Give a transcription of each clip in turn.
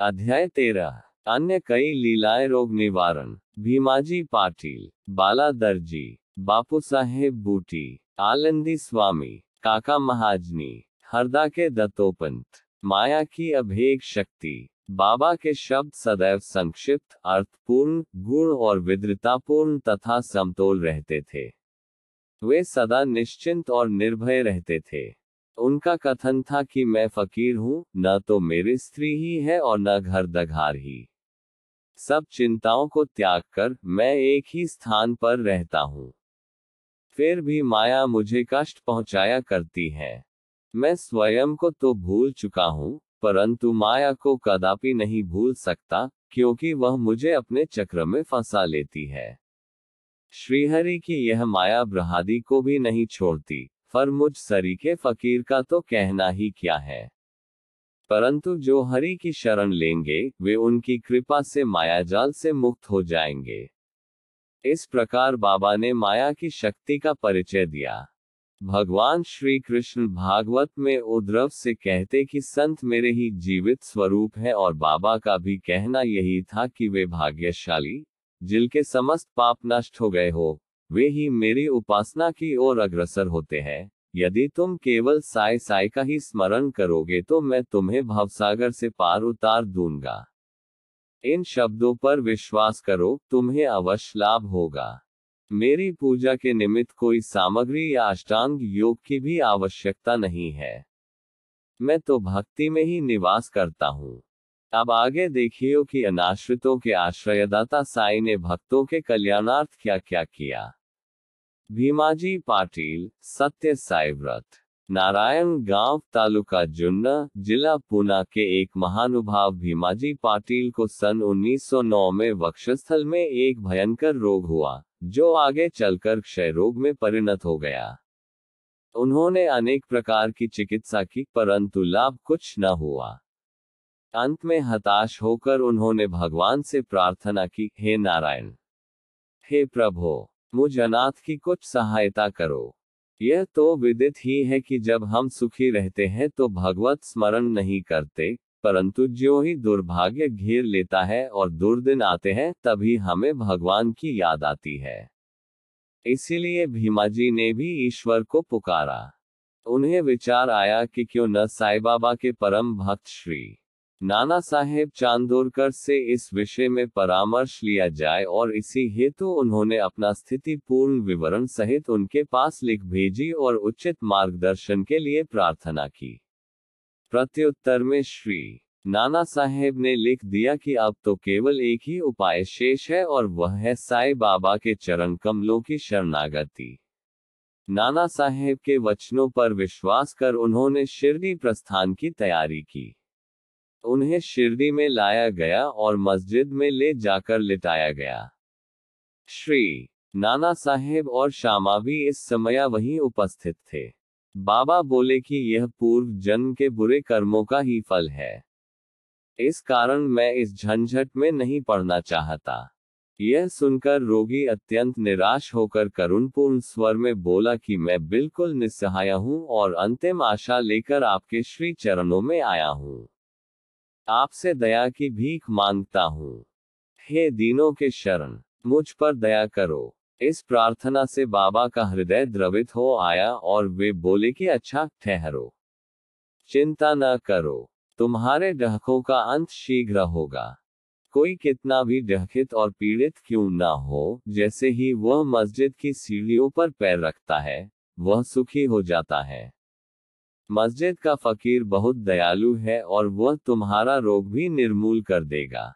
अध्याय तेरह, अन्य कई लीलाएँ रोग निवारण। भीमाजी पाटिल, बाला दर्जी, बापू साहेब बूटी, आलंदी स्वामी, काका महाजनी, हरदा के दत्तोपंत, माया की अभेग शक्ति, बाबा के शब्द सदैव संक्षिप्त, अर्थपूर्ण, गुण और विद्रतापूर्ण तथा समतोल रहते थे। वे सदा निश्चिंत और निर्भय रहते थे। उनका कथन था कि मैं फकीर हूँ, न तो मेरी स्त्री ही है और न घर दघार ही। सब चिंताओं को त्याग कर, मैं एक ही स्थान पर रहता हूँ। फिर भी माया मुझे कष्ट पहुँचाया करती है। मैं स्वयं को तो भूल चुका हूँ, परंतु माया को कदापि नहीं भूल सकता, क्योंकि वह मुझे अपने चक्र में फंसा लेती है। श्रीहरि की यह माया ब्रहादी को भी नहीं छोड़ती। पर मुझ सरी के फकीर का तो कहना ही क्या है? परंतु जो हरि की शरण लेंगे, वे उनकी कृपा से मायाजाल से मुक्त हो जाएँगे। इस प्रकार बाबा ने माया की शक्ति का परिचय दिया। भगवान श्री कृष्ण भागवत में उद्रव से कहते कि संत मेरे ही जीवित स्वरूप है और बाबा का भी कहना यही था कि वे भाग्यशाली, जिनके समस्त पाप नष्ट हो गए हो वे ही मेरी उपासना की ओर अग्रसर होते हैं। यदि तुम केवल साई साई का ही स्मरण करोगे तो मैं तुम्हें भवसागर से पार उतार दूँगा। इन शब्दों पर विश्वास करो, तुम्हें अवश्य लाभ होगा। मेरी पूजा के निमित्त कोई सामग्री या अष्टांग योग की भी आवश्यकता नहीं है। मैं तो भक्ति में ही निवास करता हूँ। अब आगे देखियो कि अनाश्रितों के आश्रयदाता साई ने भक्तों के कल्याणार्थ क्या क्या किया। भीमाजी पाटिल, सत्य साई व्रत नारायण गाँव तालुका जुन्ना जिला पुना के एक महानुभाव भीमाजी पाटिल को सन 1909 में वक्षस्थल में एक भयंकर रोग हुआ, जो आगे चलकर क्षय रोग में परिणत हो गया। उन्होंने अनेक प्रकार की चिकित्सा की, परंतु लाभ कुछ न हुआ। अंत में हताश होकर उन्होंने भगवान से प्रार्थना की, हे नारायण, हे प्रभु मुझ अनाथ की कुछ सहायता करो। यह तो विदित ही है कि जब हम सुखी रहते हैं तो भगवत स्मरण नहीं करते, परंतु जो ही दुर्भाग्य घेर लेता है और दुर्दिन आते हैं, तभी हमें भगवान की याद आती है। इसीलिए भीमाजी ने भी ईश्वर को पुकारा। उन्हें विचार आया कि क्यों न साई बाबा के परम भक्त श्री नाना साहेब चांदोरकर से इस विषय में परामर्श लिया जाए और इसी हेतु तो उन्होंने अपना स्थिति पूर्ण विवरण सहित उनके पास लिख भेजी और उचित मार्गदर्शन के लिए प्रार्थना की। प्रत्युत्तर में श्री नाना साहेब ने लिख दिया कि अब तो केवल एक ही उपाय शेष है और वह है साई बाबा के चरण कमलों की शरणागति। नाना साहेब के वचनों पर विश्वास कर उन्होंने शिरडी प्रस्थान की तैयारी की। उन्हें शिरडी में लाया गया और मस्जिद में ले जाकर लिटाया गया। श्री नाना साहेब और श्यामा भी इस समय वहीं उपस्थित थे। बाबा बोले कि यह पूर्व जन्म के बुरे कर्मों का ही फल है। इस कारण मैं इस झंझट में नहीं पड़ना चाहता। यह सुनकर रोगी अत्यंत निराश होकर करुणपूर्ण स्वर में बोला कि मैं बिल्कुल निस्सहाय हूँ और अंतिम आशा लेकर आपके श्री चरणों में आया हूँ। आपसे दया की भीख माँगता हूँ। हे दीनों के शरण, मुझ पर दया करो। इस प्रार्थना से बाबा का हृदय द्रवित हो आया और वे बोले कि अच्छा ठहरो। चिंता न करो, तुम्हारे डहकों का अंत शीघ्र होगा। कोई कितना भी डहकित और पीड़ित क्यों ना हो, जैसे ही वह मस्जिद की सीढ़ियों पर पैर रखता है, वह सुखी हो जाता है। मस्जिद का फकीर बहुत दयालु है और वह तुम्हारा रोग भी निर्मूल कर देगा।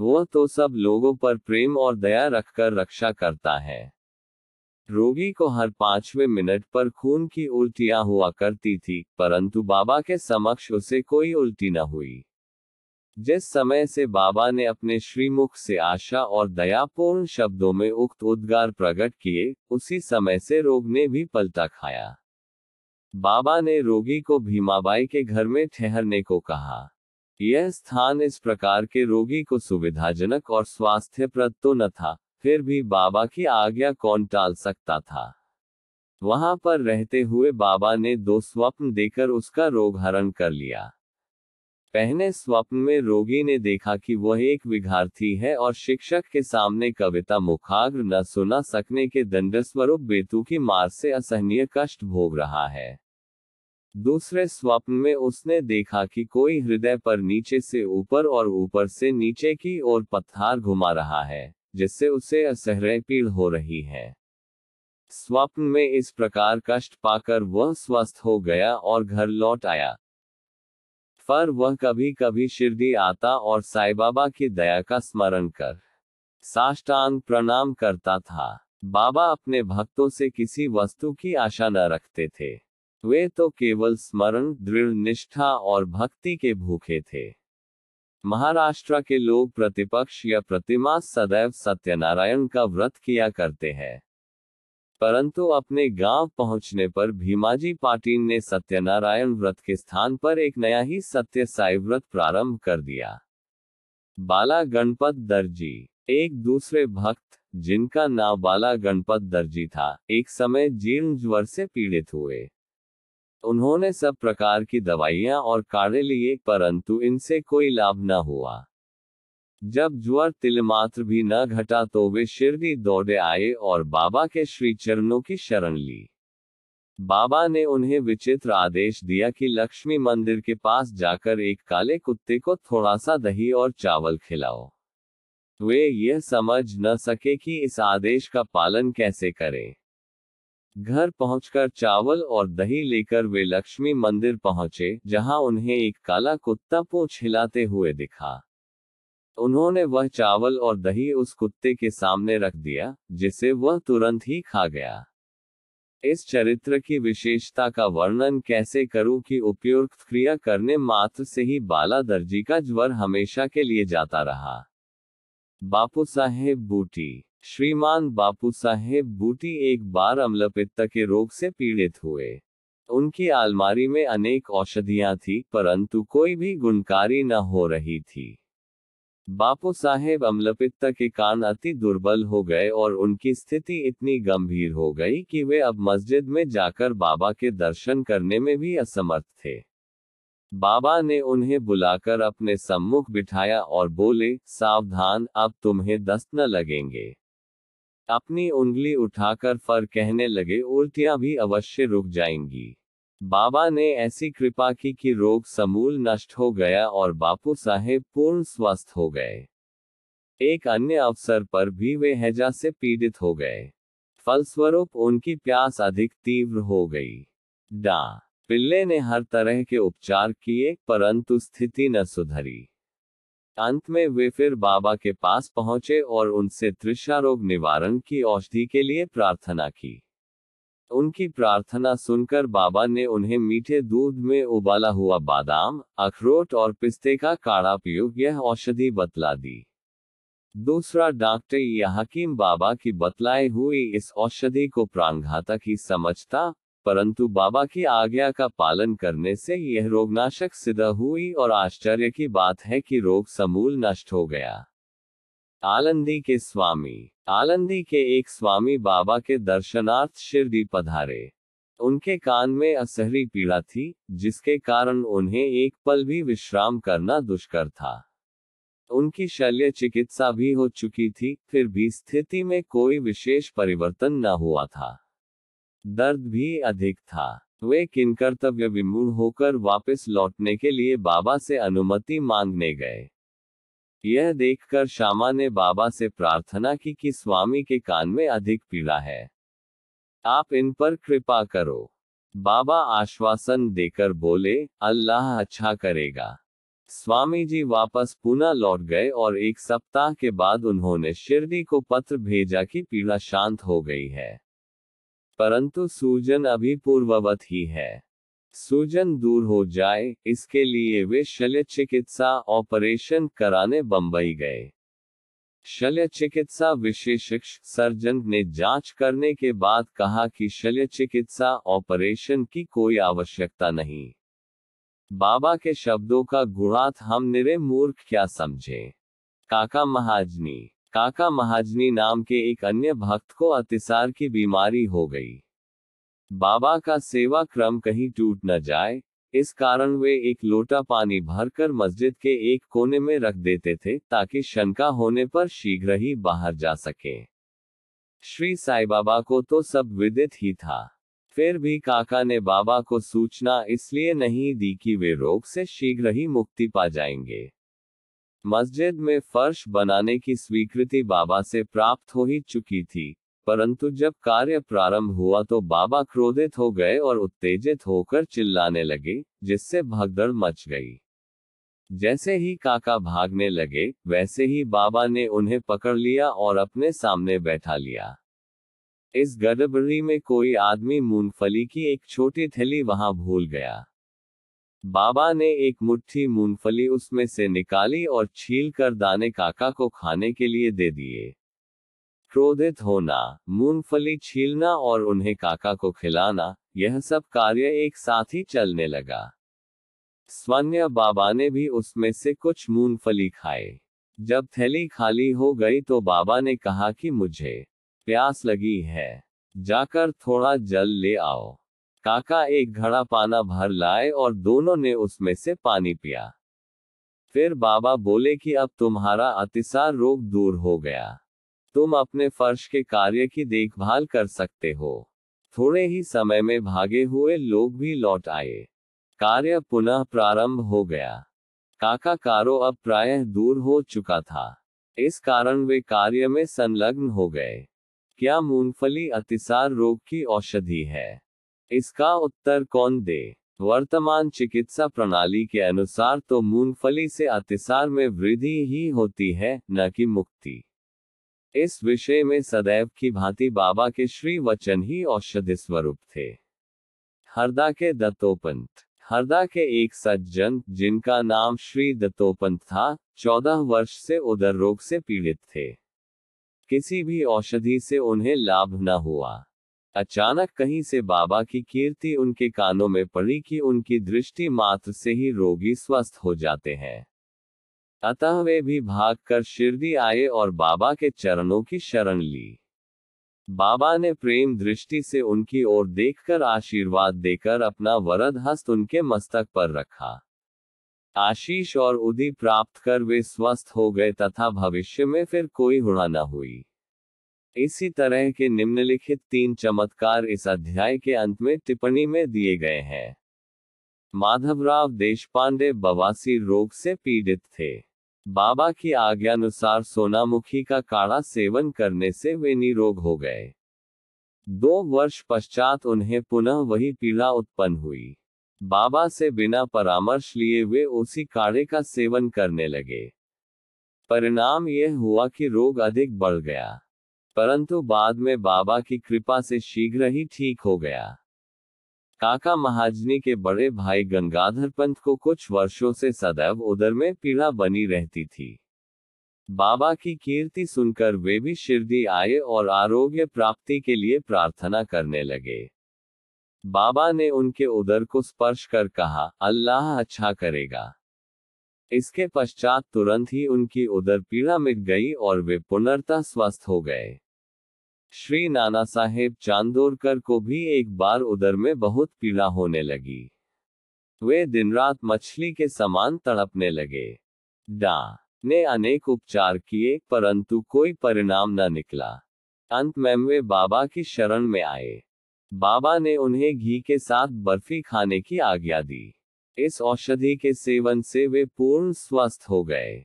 वह तो सब लोगों पर प्रेम और दया रखकर रक्षा करता है। रोगी को हर पाँचवें मिनट पर खून की उल्टियाँ हुआ करती थी, परंतु बाबा के समक्ष उसे कोई उल्टी न हुई। जिस समय से बाबा ने अपने श्रीमुख से आशा और दयापूर्ण शब्दों में उक्त उद्गार प्रकट किए, उसी समय से रोग ने भी पलटा खाया। बाबा ने रोगी को भीमाबाई के घर में ठहरने को कहा। यह स्थान इस प्रकार के रोगी को सुविधाजनक और स्वास्थ्यप्रद तो न था, फिर भी बाबा की आज्ञा कौन टाल सकता था? वहाँ पर रहते हुए बाबा ने दो स्वप्न देकर उसका रोग हरण कर लिया। पहले स्वप्न में रोगी ने देखा कि वह एक विघार्थी है और शिक्षक के सामने कविता मुखाग्र न सुना सकने के दंडस्वरूप बेतु की मार से असहनीय कष्ट भोग रहा है। दूसरे स्वप्न में उसने देखा कि कोई हृदय पर नीचे से ऊपर और ऊपर से नीचे की ओर पत्थर घुमा रहा है, जिससे उसे असह्य पीड़ हो रही है। स्वप्न में इस प्रकार कष्ट पाकर वह स्वस्थ हो गया और घर लौट आया। पर वह कभी कभी शिरडी आता और साई बाबा की दया का स्मरण कर, साष्टांग प्रणाम करता था। बाबा अपने भक्तों से किसी वस्तु की आशा न रखते थे। वे तो केवल स्मरण, दृढ़ निष्ठा और भक्ति के भूखे थे। महाराष्ट्र के लोग प्रतिपक्ष या प्रतिमा सदैव सत्यनारायण का व्रत किया करते हैं। परंतु अपने गाँव पहुँचने पर भीमाजी पाटिल ने सत्यनारायण व्रत के स्थान पर एक नया ही सत्य साई व्रत प्रारंभ कर दिया। बाला गणपत दर्जी, एक दूसरे भक्त, जिनका नाम बाला गणपत दर्जी था, एक समय जीर्ण ज्वर से पीड़ित हुए। उन्होंने सब प्रकार की दवाइयाँ और काढ़े लिए, परंतु इनसे कोई लाभ न हुआ। जब ज्वर तिलमात्र भी न घटा तो वे शिरडी दौड़े आए और बाबा के श्री चरणों की शरण ली। बाबा ने उन्हें विचित्र आदेश दिया कि लक्ष्मी मंदिर के पास जाकर एक काले कुत्ते को थोड़ा सा दही और चावल खिलाओ। वे यह समझ न सके कि इस आदेश का पालन कैसे करें। घर पहुंचकर चावल और दही लेकर वे लक्ष्मी मंदिर पहुँचे, जहाँ उन्हें एक काला कुत्ता पूछ हिलाते हुए दिखा। उन्होंने वह चावल और दही उस कुत्ते के सामने रख दिया, जिसे वह तुरंत ही खा गया। इस चरित्र की विशेषता का वर्णन कैसे करूँ कि उपयुक्त क्रिया करने मात्र से ही बाला दर्जी का ज्वर हमेशा के लिए जाता रहा। बापू साहेब बूटी श्रीमान बापू साहेब बूटी एक बार अम्लपित्त के रोग से पीड़ित हुए। उनकी आलमारी में अनेक औषधियाँ थी, परंतु कोई भी गुणकारी न हो रही थी। बापू साहेब अम्लपित्त के कान अति दुर्बल हो गए और उनकी स्थिति इतनी गंभीर हो गई कि वे अब मस्जिद में जाकर बाबा के दर्शन करने में भी असमर्थ थे। बाबा ने उन्हें बुलाकर अपने सम्मुख बिठाया और बोले, सावधान, अब तुम्हें दस्त न लगेंगे। अपनी उंगली उठाकर फर कहने लगे, उल्टियाँ भी अवश्य रुक जाएँगी। बाबा ने ऐसी कृपा की कि रोग समूल नष्ट हो गया और बापू साहेब पूर्ण स्वस्थ हो गए। एक अन्य अवसर पर भी वे हैजा से पीड़ित हो गए। फलस्वरूप उनकी प्यास अधिक तीव्र हो गई। डा. पिल्ले ने हर तरह के उपचार किए, परंतु स्थिति न सुधरी। अंत में वे फिर बाबा के पास पहुँचे और उनसे त्रिषा रोग निवारण की औषधि के लिए प्रार्थना की। उनकी प्रार्थना सुनकर बाबा ने उन्हें मीठे दूध में उबाला हुआ बादाम, अखरोट और पिस्ते का काढ़ा पियो, यह औषधि बतला दी। दूसरा डॉक्टर यहाकिम बाबा की बतलाए हुई इस औषधि को प्राणघातक ही समझता परंतु बाबा की आज्ञा का पालन करने से यह रोगनाशक सिद्ध हुई और आश्चर्य की बात है कि रोग समूल नष्ट हो गया। आलंदी के स्वामी। आलंदी के एक स्वामी बाबा के दर्शनार्थ शिरडी पधारे। उनके कान में असहरी पीड़ा थी, जिसके कारण उन्हें एक पल भी विश्राम करना दुष्कर था। उनकी शल्य चिकित्सा भी हो चुकी थी, फिर भी स्थिति में कोई विशेष परिवर्तन न हुआ था। दर्द भी अधिक था। वे किन कर्तव्य विमूढ़ होकर वापस लौटने के लिए बाबा से अनुमति मांगने गए। यह देखकर श्यामा ने बाबा से प्रार्थना की कि स्वामी के कान में अधिक पीड़ा है। आप इन पर कृपा करो। बाबा आश्वासन देकर बोले, अल्लाह अच्छा करेगा। स्वामी जी वापस पुनः लौट गए और एक सप्ताह के बाद उन्होंने शिरडी को पत्र भेजा कि पीड़ा शांत हो गई है। परंतु सूजन अभी पूर्ववत ही है। सूजन दूर हो जाए, इसके लिए वे शल्य चिकित्सा ऑपरेशन कराने बंबई गए। शल्य चिकित्सा विशेषज्ञ सर्जन ने जाँच करने के बाद कहा कि शल्य चिकित्सा ऑपरेशन की कोई आवश्यकता नहीं। बाबा के शब्दों का गुणार्थ हम निरे मूर्ख क्या समझे? काका महाजनी काका महाजनी नाम के एक अन्य भक्त को अतिसार की बीमारी हो गई। बाबा का सेवा क्रम कहीं टूट न जाए, इस कारण वे एक लोटा पानी भरकर मस्जिद के एक कोने में रख देते थे ताकि शंका होने पर शीघ्र ही बाहर जा सके। श्री साई बाबा को तो सब विदित ही था। फिर भी काका ने बाबा को सूचना इसलिए नहीं दी कि वे रोग से शीघ्र ही मुक्ति पा जाएँगे। मस्जिद में फर्श बनाने की स्वीकृति बाबा से प्राप्त हो ही चुकी थी, परंतु जब कार्य प्रारंभ हुआ तो बाबा क्रोधित हो गए और उत्तेजित होकर चिल्लाने लगे, जिससे भगदड़ मच गई। जैसे ही काका भागने लगे, वैसे ही बाबा ने उन्हें पकड़ लिया और अपने सामने बैठा लिया। इस गड़बड़ी में कोई आदमी मूंगफली की एक छोटी थैली वहाँ भूल गया। बाबा ने एक मुट्ठी मूंगफली उसमें से निकाली और छील कर दाने काका को खाने के लिए दे दिए। क्रोधित होना, मूंगफली छीलना और उन्हें काका को खिलाना, यह सब कार्य एक साथ ही चलने लगा। स्वन्य बाबा ने भी उसमें से कुछ मूंगफली खाए। जब थैली खाली हो गई तो बाबा ने कहा कि मुझे प्यास लगी है। जाकर थोड़ा जल ले आओ। काका एक घड़ा पाना भर लाए और दोनों ने उसमें से पानी पिया। फिर बाबा बोले कि अब तुम्हारा अतिसार रोग दूर हो गया। तुम अपने फर्श के कार्य की देखभाल कर सकते हो। थोड़े ही समय में भागे हुए लोग भी लौट आए। कार्य पुनः प्रारंभ हो गया। काका कारो अब प्रायः दूर हो चुका था। इस कारण वे कार्य में संलग्न हो गए। क्या मूंगफली अतिसार रोग की औषधि है? इसका उत्तर कौन दे? वर्तमान चिकित्सा प्रणाली के अनुसार तो मूंगफली से अतिसार में वृद्धि ही होती है, न कि मुक्ति। इस विषय में सदैव की भांति बाबा के श्री वचन ही औषधि स्वरूप थे। हरदा के दत्तोपंत। हरदा के एक सज्जन, जिनका नाम श्री दत्तोपंत था, चौदह वर्ष से उदर रोग से पीड़ित थे। किसी भी औषधि से उन्हें लाभ न हुआ। अचानक कहीं से बाबा की कीर्ति उनके कानों में पड़ी कि उनकी दृष्टि मात्र से ही रोगी स्वस्थ हो जाते हैं। अतः वे भी भागकर शिरडी आए और बाबा के चरणों की शरण ली। बाबा ने प्रेम दृष्टि से उनकी ओर देखकर आशीर्वाद देकर अपना वरद हस्त उनके मस्तक पर रखा। आशीष और उदी प्राप्त कर वे स्वस्थ हो गए तथा भविष्य में फिर कोई हुड़ा न हुई। इसी तरह के निम्नलिखित तीन चमत्कार इस अध्याय के अंत में टिप्पणी में दिए गए हैं। माधवराव देशपांडे बवासी रोग से पीड़ित थे। बाबा की आज्ञानुसार सोनामुखी का काढ़ा सेवन करने से वे निरोग हो गए। दो वर्ष पश्चात उन्हें पुनः वही पीड़ा उत्पन्न हुई। बाबा से बिना परामर्श लिए वे उसी काढ़े का सेवन करने लगे। परिणाम यह हुआ कि रोग अधिक बढ़ गया। परंतु बाद में बाबा की कृपा से शीघ्र ही ठीक हो गया। काका महाजनी के बड़े भाई गंगाधर पंत को कुछ वर्षों से सदैव उदर में पीड़ा बनी रहती थी। बाबा की कीर्ति सुनकर वे भी शिरडी आए और आरोग्य प्राप्ति के लिए प्रार्थना करने लगे। बाबा ने उनके उदर को स्पर्श कर कहा, अल्लाह अच्छा करेगा। इसके पश्चात तुरंत ही उनकी उदर पीड़ा मिट गई और वे पुनर्ता स्वस्थ हो गए। श्री नाना साहेब चांदोरकर को भी एक बार उदर में बहुत पीड़ा होने लगी। वे दिन रात मछली के समान तड़पने लगे। डा, ने अनेक उपचार किए, परंतु कोई परिणाम न निकला। अंत में वे बाबा की शरण में आए। बाबा ने उन्हें घी के साथ बर्फ़ी खाने की आज्ञा दी। इस औषधि के सेवन से वे पूर्ण स्वस्थ हो गए।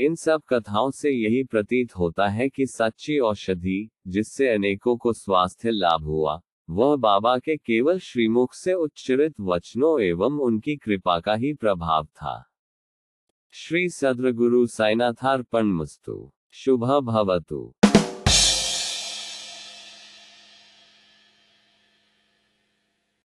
इन सब कथाओं से यही प्रतीत होता है कि सच्ची औषधि, जिससे अनेकों को स्वास्थ्य लाभ हुआ, वह बाबा के केवल श्रीमुख से उच्चरित वचनों एवं उनकी कृपा का ही प्रभाव था। श्री सद्र गुरु साइनाथार्पण मस्तु शुभ भवतु